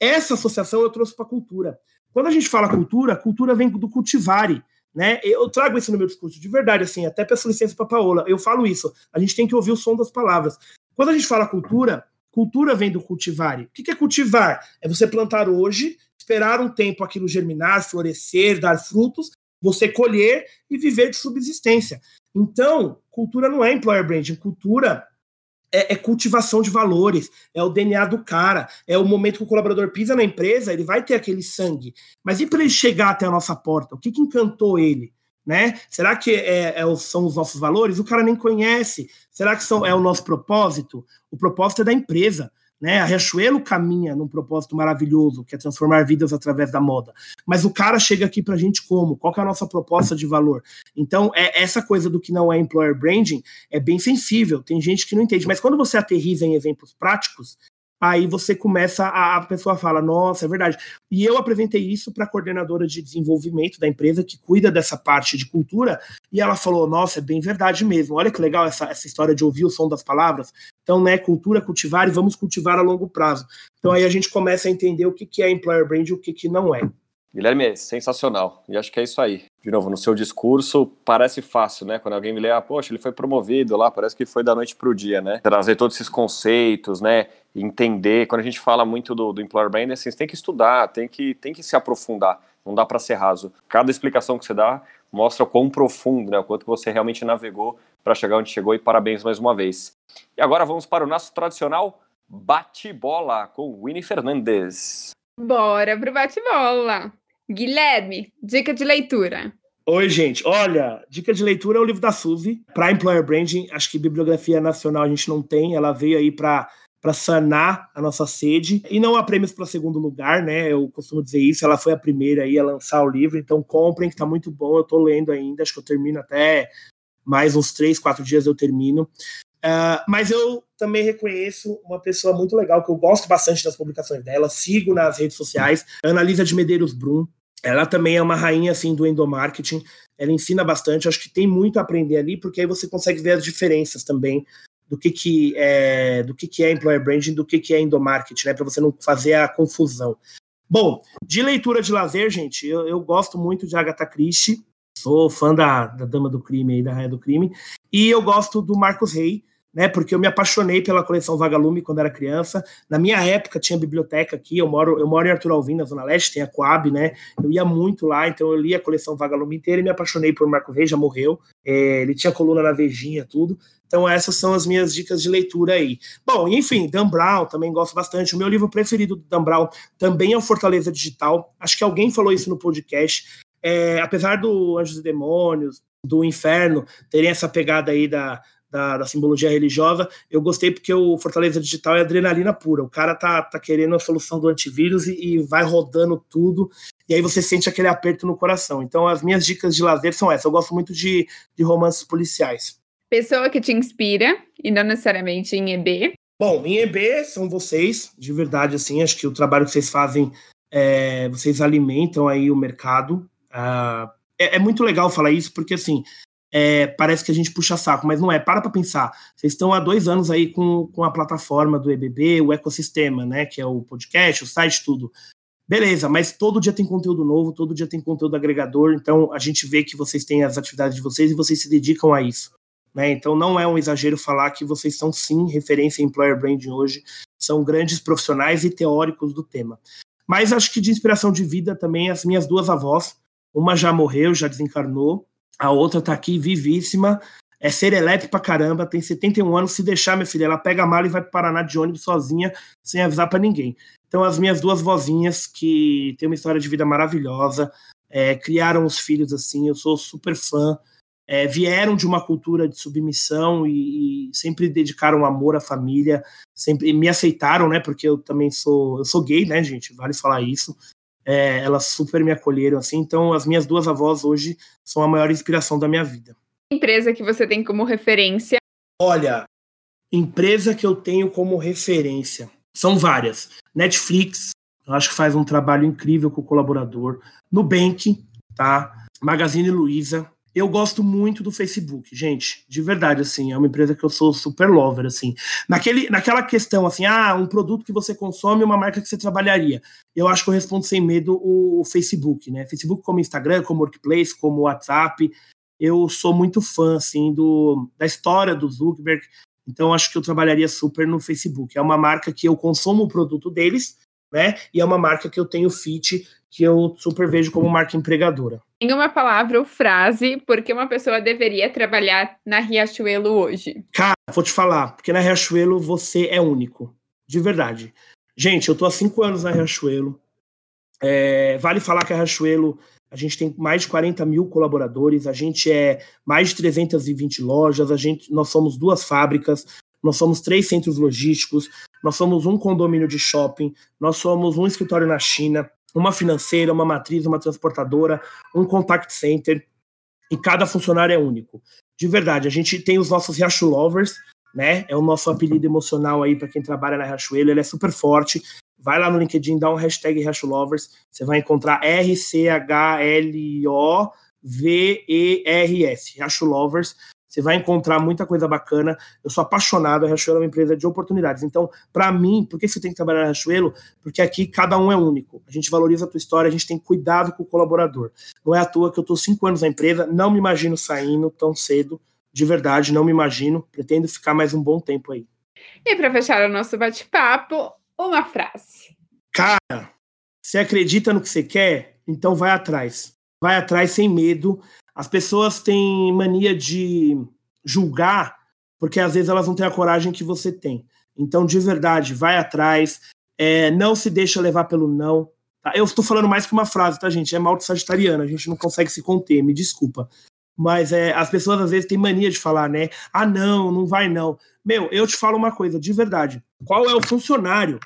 Essa associação eu trouxe para a cultura. Quando a gente fala cultura, cultura vem do cultivare. Né? Eu trago isso no meu discurso, de verdade, assim, até peço licença para Paola. Eu falo isso. A gente tem que ouvir o som das palavras. Quando a gente fala cultura, cultura vem do cultivare. O que é cultivar? É você plantar hoje, esperar um tempo aquilo germinar, florescer, dar frutos, você colher e viver de subsistência. Então, cultura não é employer branding, cultura é, é, cultivação de valores, é o DNA do cara, é o momento que o colaborador pisa na empresa, ele vai ter aquele sangue. Mas e para ele chegar até a nossa porta? O que, que encantou ele? Né? Será que é, é, são os nossos valores? O cara nem conhece. Será que são, é o nosso propósito? O propósito é da empresa. Né? A Riachuelo caminha num propósito maravilhoso, que é transformar vidas através da moda. Mas o cara chega aqui para a gente como? Qual é a nossa proposta de valor? Então, é essa coisa do que não é employer branding é bem sensível. Tem gente que não entende. Mas quando você aterriza em exemplos práticos, aí você começa a, a pessoa fala, nossa, é verdade. E eu apresentei isso para a coordenadora de desenvolvimento da empresa que cuida dessa parte de cultura, e ela falou, nossa, é bem verdade mesmo. Olha que legal essa, essa história de ouvir o som das palavras, Então, né, cultura, cultivar e vamos cultivar a longo prazo. Então aí a gente começa a entender o que, que é employer brand e o que, que não é. Guilherme, é sensacional. E acho que é isso aí. De novo, no seu discurso, parece fácil, né? Quando alguém me lê, ah, poxa, ele foi promovido lá, parece que foi da noite para o dia, né? Trazer todos esses conceitos, né? Entender. Quando a gente fala muito do, do employer brand, assim, você tem que estudar, tem que, tem que se aprofundar. Não dá para ser raso. Cada explicação que você dá mostra o quão profundo, né? O quanto você realmente navegou para chegar onde chegou. E parabéns mais uma vez. E agora vamos para o nosso tradicional bate-bola com Winnie Fernandes. Bora pro bate-bola. Guilherme, dica de leitura. Oi, gente. Olha, dica de leitura é o livro da Suzy, para Employer Branding. Acho que bibliografia nacional a gente não tem. Ela veio aí para para sanar a nossa sede. E não há prêmios para segundo lugar, né? Eu costumo dizer isso. Ela foi a primeira aí a lançar o livro, então comprem, que está muito bom. Eu estou lendo ainda, acho que eu termino até mais uns três, quatro dias eu termino. Uh, mas eu também reconheço uma pessoa muito legal, que eu gosto bastante das publicações dela, sigo nas redes sociais, Analisa de Medeiros Brum. Ela também é uma rainha assim do endomarketing. Ela ensina bastante, acho que tem muito a aprender ali, porque aí você consegue ver as diferenças também do que, que é do que, que é employer branding, do que, que é endomarketing, né? Para você não fazer a confusão. Bom, de leitura de lazer, gente, eu, eu gosto muito de Agatha Christie, sou fã da, da Dama do Crime e da Rainha do Crime, e eu gosto do Marcos Rey, né? Porque eu me apaixonei pela coleção Vagalume quando era criança. Na minha época tinha biblioteca aqui, eu moro, eu moro em Arthur Alvim, na Zona Leste, tem a Coab, né? Eu ia muito lá, então eu li a coleção Vagalume inteira e me apaixonei por Marco Reis, já morreu. É, ele tinha coluna na Vejinha, tudo. Então essas são as minhas dicas de leitura aí. Bom, enfim, Dan Brown também gosto bastante. O meu livro preferido do Dan Brown também é o Fortaleza Digital. Acho que alguém falou isso no podcast. É, apesar do Anjos e Demônios, do Inferno, terem essa pegada aí da, da, da, simbologia religiosa, eu gostei porque o Fortaleza Digital é adrenalina pura. O cara tá, tá querendo a solução do antivírus e, e, vai rodando tudo, e aí você sente aquele aperto no coração. Então, as minhas dicas de lazer são essas. Eu gosto muito de, de romances policiais. Pessoa que te inspira, e não necessariamente em EB. Bom, em EB são vocês, de verdade, assim, acho que o trabalho que vocês fazem, é, vocês alimentam aí o mercado. Uh, é, é muito legal falar isso, porque assim, é, parece que a gente puxa saco, mas não é. Para para pensar. Vocês estão há dois anos aí com, com a plataforma do EBB, o ecossistema, né? Que é o podcast, o site, tudo. Beleza, mas todo dia tem conteúdo novo, todo dia tem conteúdo agregador, então a gente vê que vocês têm as atividades de vocês e vocês se dedicam a isso. Né? Então não é um exagero falar que vocês são sim referência em employer branding hoje, são grandes profissionais e teóricos do tema. Mas acho que de inspiração de vida também as minhas duas avós, uma já morreu, já desencarnou, a outra tá aqui vivíssima, é serelepe pra caramba, tem 71 anos. Se deixar, minha filha, ela pega a mala e vai pro Paraná de ônibus sozinha, sem avisar para ninguém. Então, as minhas duas vozinhas, que têm uma história de vida maravilhosa, é, criaram os filhos assim, eu sou super fã. É, vieram de uma cultura de submissão e, e, sempre dedicaram amor à família, sempre me aceitaram, né? Porque eu também sou, eu sou gay, né, gente? Vale falar isso é, elas super me acolheram assim. Então, as minhas duas avós hoje são a maior inspiração da minha vida. Empresa que você tem como referência? Olha, empresa que eu tenho como referência são várias. Netflix, eu acho que faz um trabalho incrível com o colaborador. Nubank, tá? Magazine Luiza, eu gosto muito do Facebook, gente, de verdade, assim, é uma empresa que eu sou super lover, assim. Naquele, naquela questão, assim, ah, um produto que você consome, uma marca que você trabalharia. Eu acho que eu respondo sem medo o, Facebook, né? Facebook como Instagram, como Workplace, como WhatsApp. Eu sou muito fã, assim, do, da história do Zuckerberg, então acho que eu trabalharia super no Facebook. É uma marca que eu consumo o produto deles, né? E é uma marca que eu tenho fit, que eu super vejo como marca empregadora. Em uma palavra ou frase, por que uma pessoa deveria trabalhar na Riachuelo hoje? Cara, vou te falar, porque na Riachuelo você é único. De verdade. Gente, eu tô há cinco anos na Riachuelo. É, vale falar que a Riachuelo, a gente tem mais de 40 mil colaboradores, a gente é mais de 320 lojas, a gente, nós somos duas fábricas, nós somos três centros logísticos, nós somos um condomínio de shopping, nós somos um escritório na China, uma financeira, uma matriz, uma transportadora, um contact center, e cada funcionário é único. De verdade, a gente tem os nossos Riacho Lovers, né? É o nosso apelido emocional aí para quem trabalha na Riachuelo, ele é super forte. Vai lá no LinkedIn, dá um hashtag Riacho Lovers, você vai encontrar R-C-H-L-O-V-E-R-S, Riacho Lovers. Você vai encontrar muita coisa bacana. Eu sou apaixonado, a Riachuelo é uma empresa de oportunidades. Então, para mim, por que você tem que trabalhar na Riachuelo? Porque aqui cada um é único. A gente valoriza a tua história, a gente tem cuidado com o colaborador. Não é à toa que eu estou cinco anos na empresa, não me imagino saindo tão cedo, de verdade, não me imagino. Pretendo ficar mais um bom tempo aí. E para fechar o nosso bate-papo, uma frase. Cara, você acredita no que você quer? Então vai atrás. Vai atrás sem medo. As pessoas têm mania de julgar porque às vezes elas não têm a coragem que você tem. Então, de verdade, vai atrás. É, não se deixa levar pelo não. Tá? Eu estou falando mais que uma frase, tá, gente? É mal de sagitariana, a gente não consegue se conter, me desculpa. Mas é, as pessoas às vezes têm mania de falar, né? Ah, não, não vai não. Meu, eu te falo uma coisa, de verdade. Qual é o funcionário?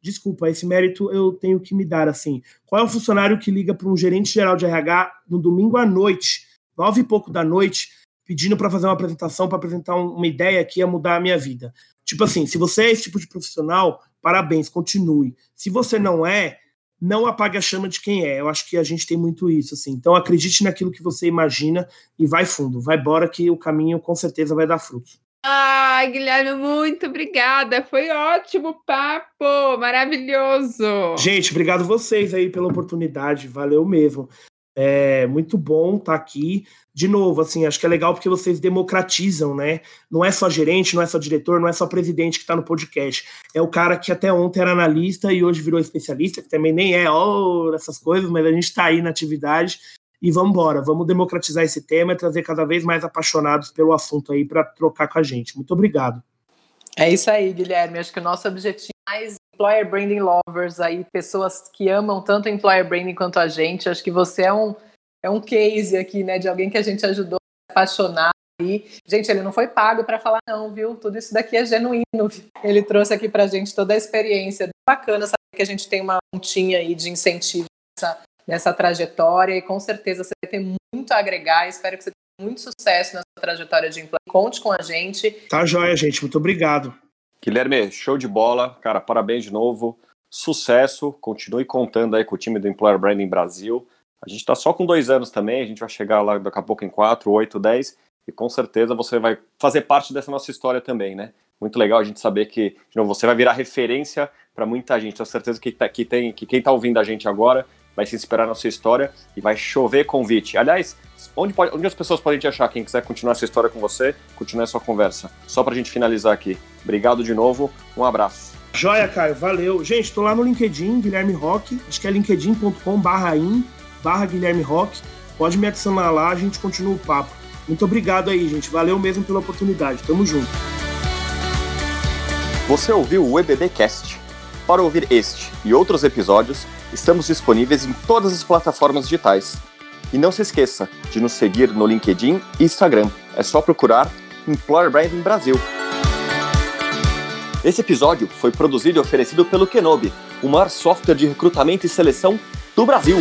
Desculpa, esse mérito eu tenho que me dar assim. Qual é o funcionário que liga para um gerente geral de RH no domingo à noite, nove e pouco da noite, pedindo para fazer uma apresentação, para apresentar uma ideia que ia mudar a minha vida? Tipo assim, se você é esse tipo de profissional, parabéns, continue. Se você não é, não apague a chama de quem é. Eu acho que a gente tem muito isso, assim. Então acredite naquilo que você imagina e vai fundo, vai embora que o caminho com certeza vai dar frutos. Ah, Guilherme, muito obrigada. Foi ótimo papo, maravilhoso. Gente, obrigado vocês aí pela oportunidade, valeu mesmo. É muito bom estar tá aqui. De novo, assim, acho que é legal porque vocês democratizam, né? Não é só gerente, não é só diretor, não é só presidente que está no podcast. É o cara que até ontem era analista e hoje virou especialista, que também nem é, oh, essas coisas, mas a gente está aí na atividade e vamos embora, vamos democratizar esse tema e trazer cada vez mais apaixonados pelo assunto aí para trocar com a gente. Muito obrigado. É isso aí, Guilherme. Acho que o nosso objetivo mais employer branding lovers aí, pessoas que amam tanto employer branding quanto a gente. Acho que você é um, é um case aqui, né, de alguém que a gente ajudou a apaixonar. E, gente, ele não foi pago para falar não, viu? Tudo isso daqui é genuíno. Ele trouxe aqui para a gente toda a experiência. Bacana saber que a gente tem uma pontinha aí de incentivo nessa, nessa trajetória e com certeza você vai ter muito a agregar. Espero que você tenha muito sucesso nessa trajetória de implante. Conte com a gente. Tá joia, gente. Muito obrigado. Guilherme, show de bola. Cara, parabéns de novo. Sucesso. Continue contando aí com o time do Employer Branding Brasil. A gente está só com dois anos também. A gente vai chegar lá daqui a pouco em quatro, oito, dez. E com certeza você vai fazer parte dessa nossa história também, né? Muito legal a gente saber que, de novo, você vai virar referência para muita gente. Tenho certeza que, tá, que, tem, que quem está ouvindo a gente agora vai se inspirar na sua história e vai chover convite. Aliás, onde, pode, onde as pessoas podem te achar? Quem quiser continuar essa história com você, continuar essa conversa. Só para a gente finalizar aqui. Obrigado de novo, um abraço. Joia, Caio, valeu. Gente, tô lá no LinkedIn, Guilherme Rock, acho que é linkedin.com barra in, barra Guilherme Rock. Pode me adicionar lá, a gente continua o papo. Muito obrigado aí, gente. Valeu mesmo pela oportunidade. Tamo junto. Você ouviu o EBBcast. Para ouvir este e outros episódios, estamos disponíveis em todas as plataformas digitais. E não se esqueça de nos seguir no LinkedIn e Instagram. É só procurar Employer Branding Brasil. Esse episódio foi produzido e oferecido pelo Kenobi, o maior software de recrutamento e seleção do Brasil.